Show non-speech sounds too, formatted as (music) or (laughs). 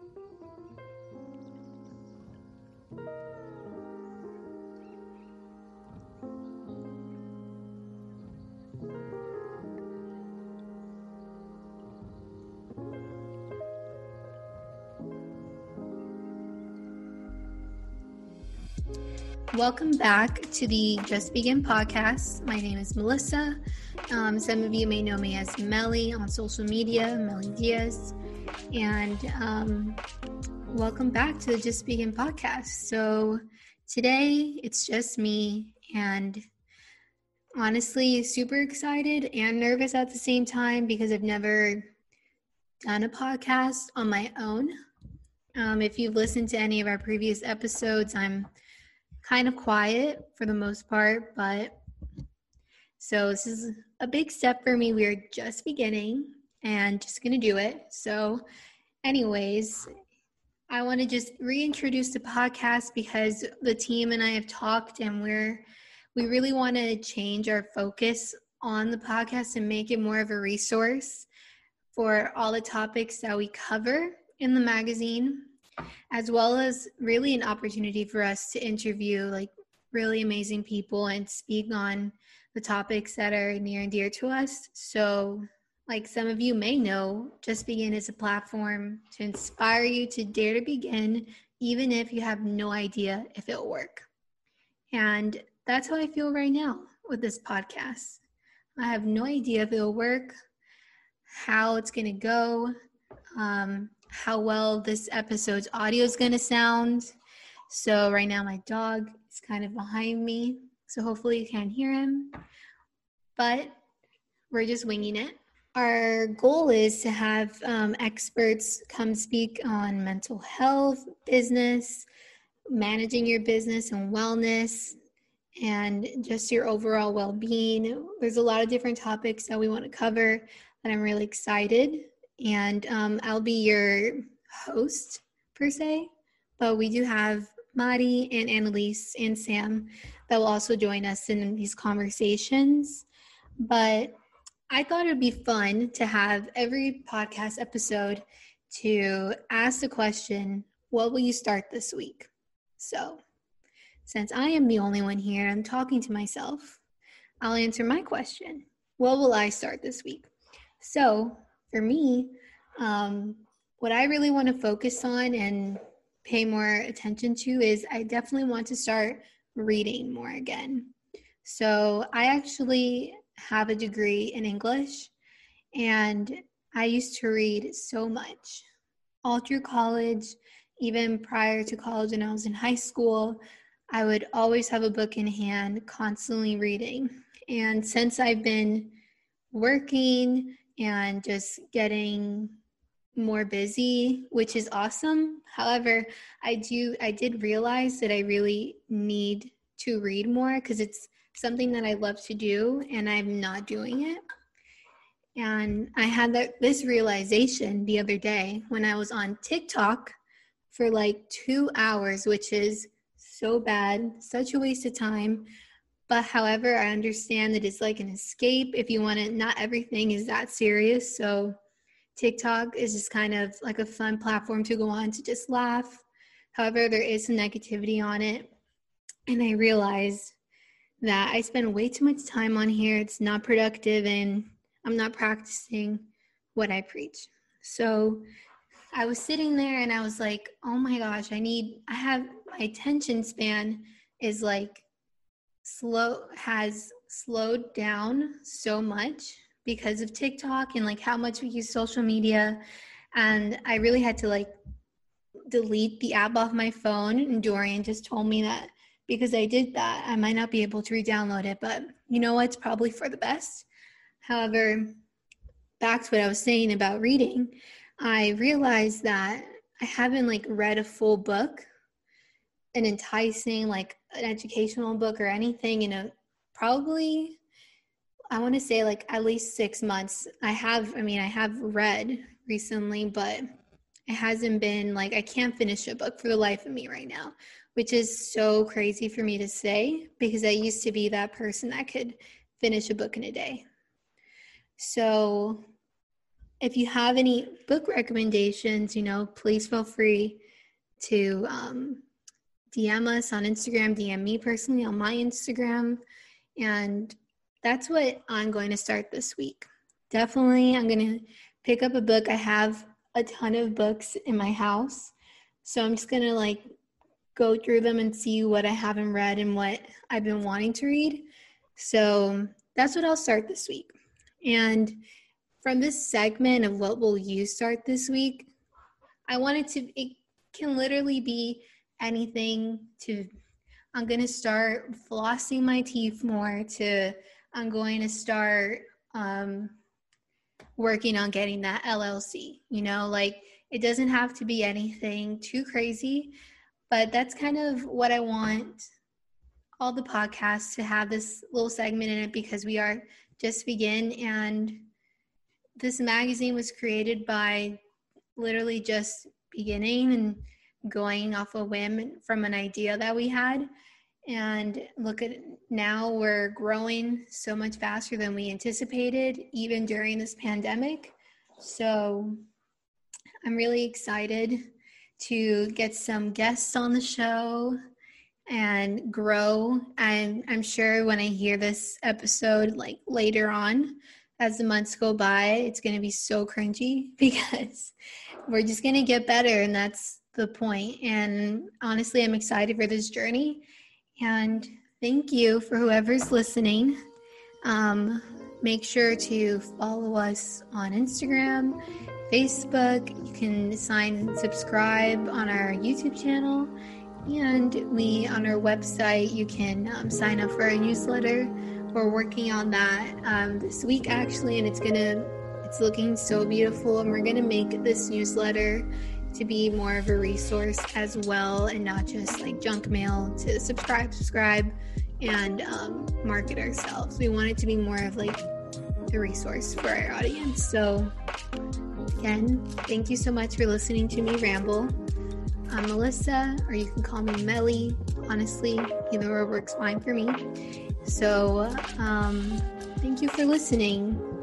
Thank you. Welcome back to the Just Begin podcast. My name is Melissa. Um, some of you may know me as Melly on social media, Melly Diaz. And um, welcome back to the Just Begin podcast. So today it's just me, and honestly, super excited and nervous at the same time because I've never done a podcast on my own. Um, if you've listened to any of our previous episodes, I'm kind of quiet for the most part, but so this is a big step for me. We're just beginning and just going to do it. So, anyways, I want to just reintroduce the podcast because the team and I have talked and we're we really want to change our focus on the podcast and make it more of a resource for all the topics that we cover in the magazine as well as really an opportunity for us to interview like really amazing people and speak on the topics that are near and dear to us. So, like some of you may know, Just Begin is a platform to inspire you to dare to begin, even if you have no idea if it'll work. And that's how I feel right now with this podcast. I have no idea if it'll work, how it's going to go. Um, how well this episode's audio is going to sound. So, right now, my dog is kind of behind me. So, hopefully, you can't hear him. But we're just winging it. Our goal is to have um, experts come speak on mental health, business, managing your business and wellness, and just your overall well being. There's a lot of different topics that we want to cover, and I'm really excited and um, I'll be your host per se. But we do have Madi and Annalise and Sam that will also join us in these conversations. But I thought it would be fun to have every podcast episode to ask the question, What will you start this week? So, since I am the only one here, I'm talking to myself. I'll answer my question. What will I start this week? So, for me, um, what I really want to focus on and pay more attention to is I definitely want to start reading more again. So I actually have a degree in English and I used to read so much all through college, even prior to college when I was in high school. I would always have a book in hand, constantly reading. And since I've been working and just getting more busy, which is awesome. However, I do I did realize that I really need to read more because it's something that I love to do and I'm not doing it. And I had that this realization the other day when I was on TikTok for like 2 hours, which is so bad, such a waste of time. But however, I understand that it's like an escape if you want to, not everything is that serious. So TikTok is just kind of like a fun platform to go on to just laugh. However, there is some negativity on it. And I realized that I spend way too much time on here. It's not productive and I'm not practicing what I preach. So I was sitting there and I was like, oh my gosh, I need, I have my attention span is like slow has slowed down so much because of TikTok and like how much we use social media. And I really had to like delete the app off my phone. And Dorian just told me that because I did that, I might not be able to re download it. But you know what? It's probably for the best. However, back to what I was saying about reading, I realized that I haven't like read a full book an enticing like an educational book or anything in a probably I want to say like at least six months. I have, I mean, I have read recently, but it hasn't been like I can't finish a book for the life of me right now, which is so crazy for me to say because I used to be that person that could finish a book in a day. So if you have any book recommendations, you know, please feel free to um, DM us on Instagram, DM me personally on my Instagram. And that's what I'm going to start this week. Definitely, I'm going to pick up a book. I have a ton of books in my house. So I'm just going to like go through them and see what I haven't read and what I've been wanting to read. So that's what I'll start this week. And from this segment of what will you start this week, I wanted to, it can literally be anything to, I'm going to start flossing my teeth more to, I'm going to start um, working on getting that LLC. You know, like it doesn't have to be anything too crazy, but that's kind of what I want all the podcasts to have this little segment in it because we are just begin and this magazine was created by literally just beginning and going off a whim from an idea that we had and look at now we're growing so much faster than we anticipated even during this pandemic so i'm really excited to get some guests on the show and grow. And I'm sure when I hear this episode, like later on, as the months go by, it's going to be so cringy (laughs) because we're just going to get better. And that's the point. And honestly, I'm excited for this journey. And thank you for whoever's listening. Um, make sure to follow us on Instagram, Facebook. You can sign and subscribe on our YouTube channel. And we, on our website, you can um, sign up for our newsletter. We're working on that um, this week actually, and it's gonna, it's looking so beautiful. And we're gonna make this newsletter to be more of a resource as well, and not just like junk mail to subscribe, subscribe, and um, market ourselves. We want it to be more of like a resource for our audience. So, again, thank you so much for listening to me ramble. I'm Melissa, or you can call me Melly. Honestly, either or works fine for me. So, um, thank you for listening.